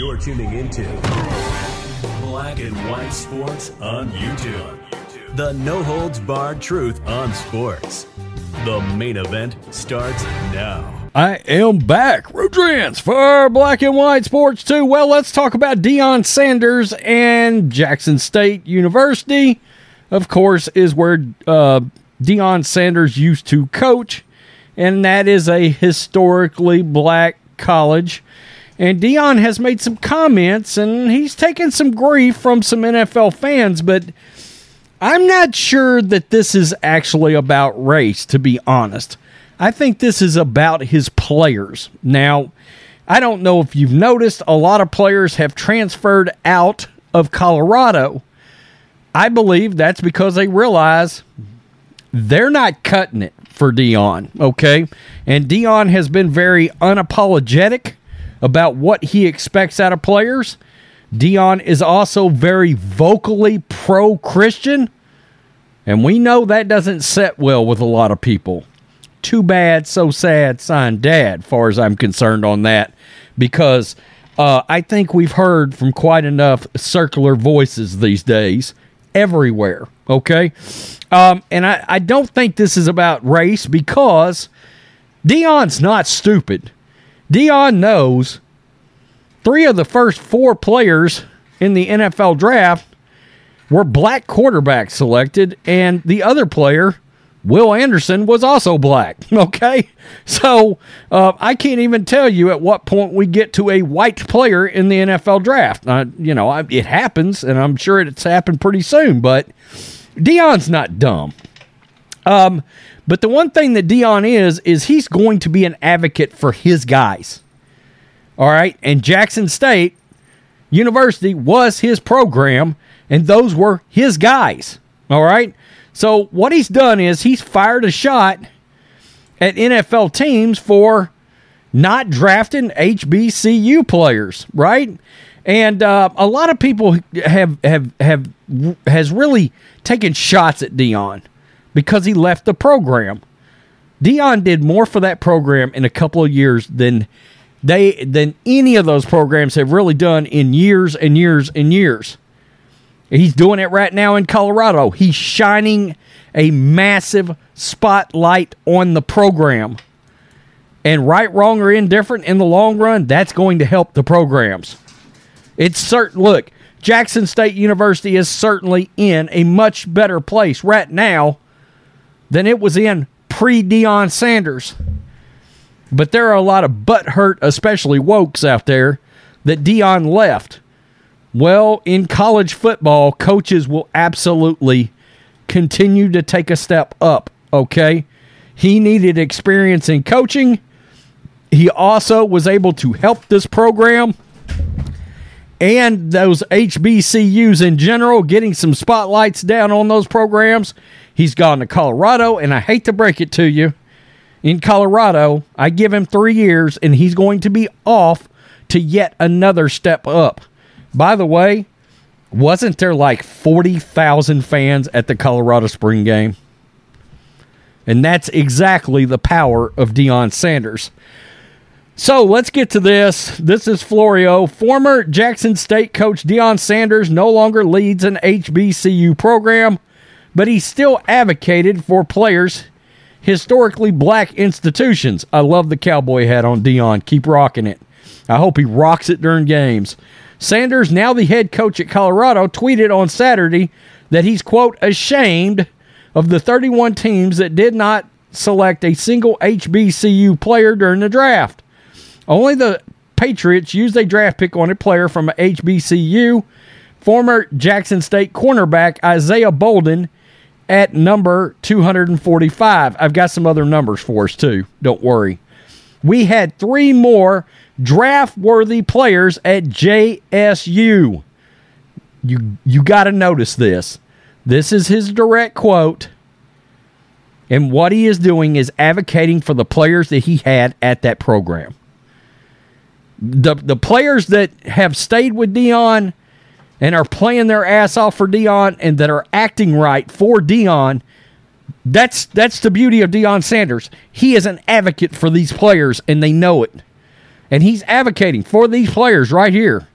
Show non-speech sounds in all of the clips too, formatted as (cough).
You're tuning into Black and White Sports on YouTube. The no holds barred truth on sports. The main event starts now. I am back. Rodrance for Black and White Sports 2. Well, let's talk about Deion Sanders and Jackson State University. Of course, is where uh, Deion Sanders used to coach, and that is a historically black college. And Deion has made some comments, and he's taken some grief from some NFL fans, but I'm not sure that this is actually about race, to be honest. I think this is about his players. Now, I don't know if you've noticed, a lot of players have transferred out of Colorado. I believe that's because they realize they're not cutting it for Deion, okay? And Deion has been very unapologetic about what he expects out of players. Deion is also very vocally pro Christian, and we know that doesn't set well with a lot of people too bad, so sad, sign dad, far as I'm concerned on that, because uh, I think we've heard from quite enough circular voices these days everywhere. Okay. Um, and I, I don't think this is about race because Deion's not stupid. Deion knows three of the first four players in the NFL draft were black quarterbacks selected, and the other player Will Anderson was also black. (laughs) Okay. So uh, I can't even tell you at what point we get to a white player in the NFL draft. Uh, you know, I, it happens, and I'm sure it's happened pretty soon, but Deion's not dumb. Um, but the one thing that Deion is, is he's going to be an advocate for his guys. All right. And Jackson State University was his program, and those were his guys. All right. So what he's done is he's fired a shot at NFL teams for not drafting HBCU players, right? And uh, a lot of people have have have has really taken shots at Deion because he left the program. Deion did more for that program in a couple of years than they than any of those programs have really done in years and years and years. He's doing it right now in Colorado. He's shining a massive spotlight on the program. And right, wrong, or indifferent in the long run, that's going to help the programs. It's certain. Look, Jackson State University is certainly in a much better place right now than it was in pre Deion Sanders. But there are a lot of butthurt, especially wokes out there, that Deion left. Well, in college football, coaches will absolutely continue to take a step up, okay? He needed experience in coaching. He also was able to help this program and those HBCUs in general, getting some spotlights down on those programs. He's gone to Colorado, and I hate to break it to you. In Colorado, I give him three years, and he's going to be off to yet another step up. By the way, wasn't there like 40,000 fans at the Colorado Spring game? And that's exactly the power of Deion Sanders. So let's get to this. This is Florio. Former Jackson State coach Deion Sanders no longer leads an HBCU program, but he still advocated for players historically black institutions. I love the cowboy hat on Deion. Keep rocking it. I hope he rocks it during games. Sanders, now the head coach at Colorado, tweeted on Saturday that he's, quote, ashamed of the 31 teams that did not select a single HBCU player during the draft. Only the Patriots used a draft pick on a player from HBCU. Former Jackson State cornerback Isaiah Bolden at number 245. I've got some other numbers for us too. Don't worry. We had three more draft worthy players at JSU. You you got to notice this. This is his direct quote. And what he is doing is advocating for the players that he had at that program. The the players that have stayed with Deion and are playing their ass off for Deion and that are acting right for Deion. that's that's the beauty of Deion Sanders. He is an advocate for these players and they know it. And he's advocating for these players right here.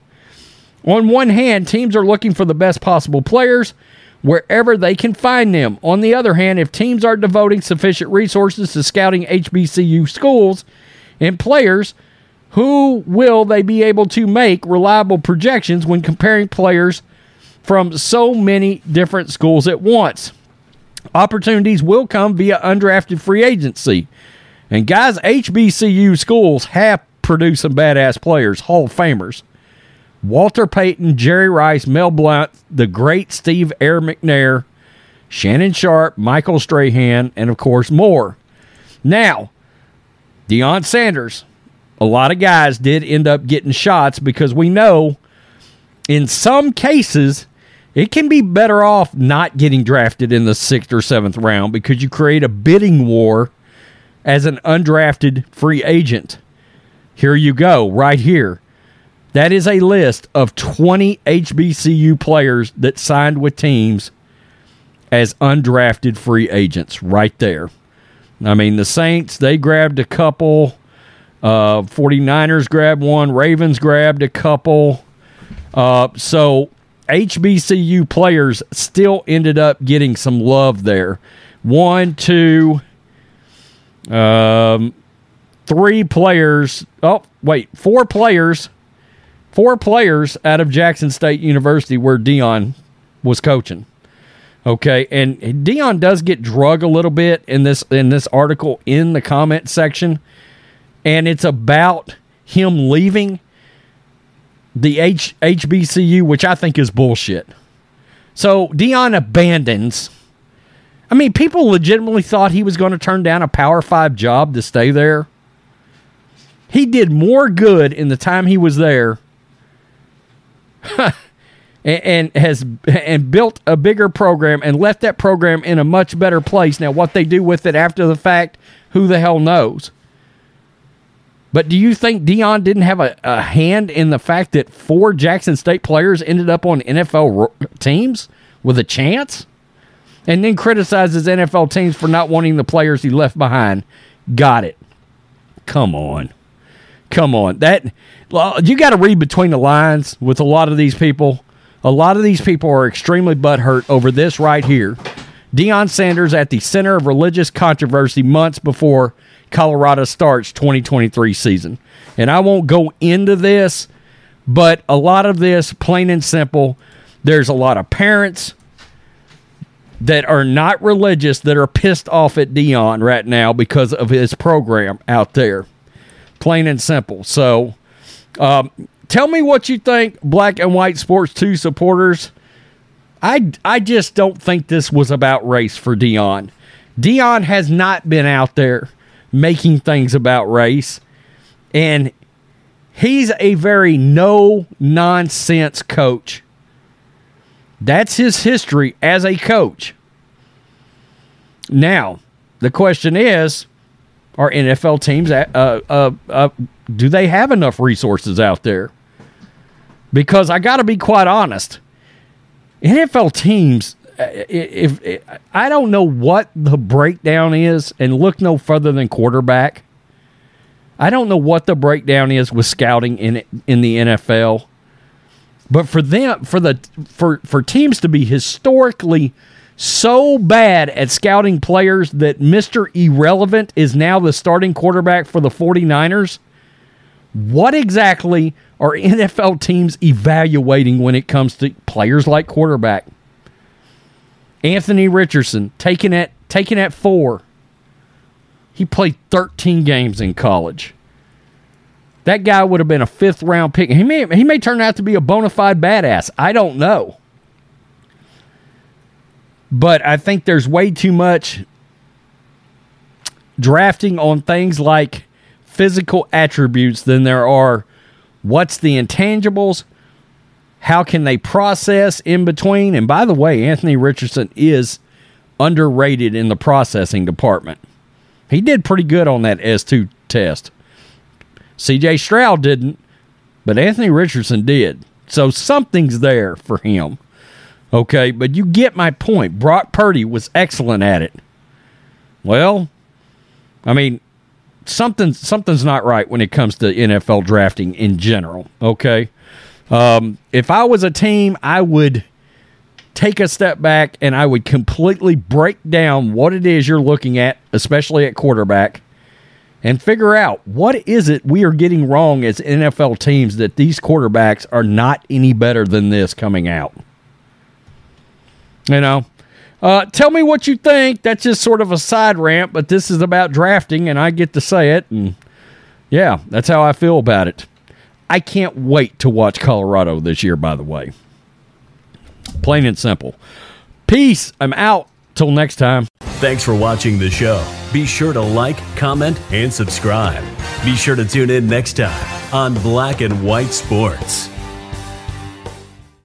On one hand, teams are looking for the best possible players wherever they can find them. On the other hand, if teams are devoting sufficient resources to scouting HBCU schools and players, who will they be able to make reliable projections when comparing players from so many different schools at once? Opportunities will come via undrafted free agency. And guys, HBCU schools have produced some badass players, Hall of Famers. Walter Payton, Jerry Rice, Mel Blount, the great Steve Air McNair, Shannon Sharpe, Michael Strahan, and of course more. Now, Deion Sanders, a lot of guys did end up getting shots because we know in some cases it can be better off not getting drafted in the sixth or seventh round because you create a bidding war as an undrafted free agent. Here you go, right here. That is a list of 20 HBCU players that signed with teams as undrafted free agents, right there. I mean, the Saints, they grabbed a couple. Uh, 49ers grabbed one. Ravens grabbed a couple. Uh, so HBCU players still ended up getting some love there. One, two, um, three players. Oh, wait, four players. Four players out of Jackson State University where Deion was coaching. Okay, and Deion does get drug a little bit in this in this article in the comment section, and it's about him leaving the H, HBCU, which I think is bullshit. So Deion abandons. I mean, people legitimately thought he was going to turn down a Power Five job to stay there. He did more good in the time he was there, (laughs) and, and has and built a bigger program and left that program in a much better place. Now, what they do with it after the fact, who the hell knows? But do you think Deion didn't have a, a hand in the fact that four Jackson State players ended up on NFL teams with a chance? And then criticizes NFL teams for not wanting the players he left behind. Got it. Come on. Come on. That you got to read between the lines with a lot of these people. A lot of these people are extremely butthurt over this right here. Deion Sanders at the center of religious controversy months before Colorado starts 2023 season. And I won't go into this, but a lot of this, plain and simple, there's a lot of parents that are not religious that are pissed off at Deion right now because of his program out there. Plain and simple. So, um, tell me what you think, Black and White Sports 2 supporters. I, I just don't think this was about race for Deion. Deion has not been out there making things about race. And he's a very no nonsense coach. That's his history as a coach. Now, the question is are NFL teams, uh, uh, uh, do they have enough resources out there? Because I got to be quite honest, NFL teams if, if, I don't know what the breakdown is, and look no further than quarterback. I don't know what the breakdown is with scouting in in the NFL, but for them, for the for for teams to be historically so bad at scouting players that Mr. Irrelevant is now the starting quarterback for the 49ers. What exactly are NFL teams evaluating when it comes to players like quarterback? Anthony Richardson taken at taken at four. He played 13 games in college. That guy would have been a fifth round pick. He may he may turn out to be a bona fide badass. I don't know. But I think there's way too much drafting on things like physical attributes than there are what's the intangibles, how can they process in between? And by the way, Anthony Richardson is underrated in the processing department. He did pretty good on that S2 test. CJ Stroud didn't, but Anthony Richardson did. So something's there for him. Okay, but you get my point. Brock Purdy was excellent at it. Well, I mean, something something's not right when it comes to NFL drafting in general. Okay, Um, if I was a team, I would take a step back and I would completely break down what it is you're looking at, especially at quarterback, and figure out what is it we are getting wrong as NFL teams that these quarterbacks are not any better than this coming out. You know, uh, tell me what you think. That's just sort of a side rant, but this is about drafting, and I get to say it. And yeah, that's how I feel about it. I can't wait to watch Colorado this year, by the way. Plain and simple. Peace. I'm out. Till next time. Thanks for watching the show. Be sure to like, comment, and subscribe. Be sure to tune in next time on Black and White Sports.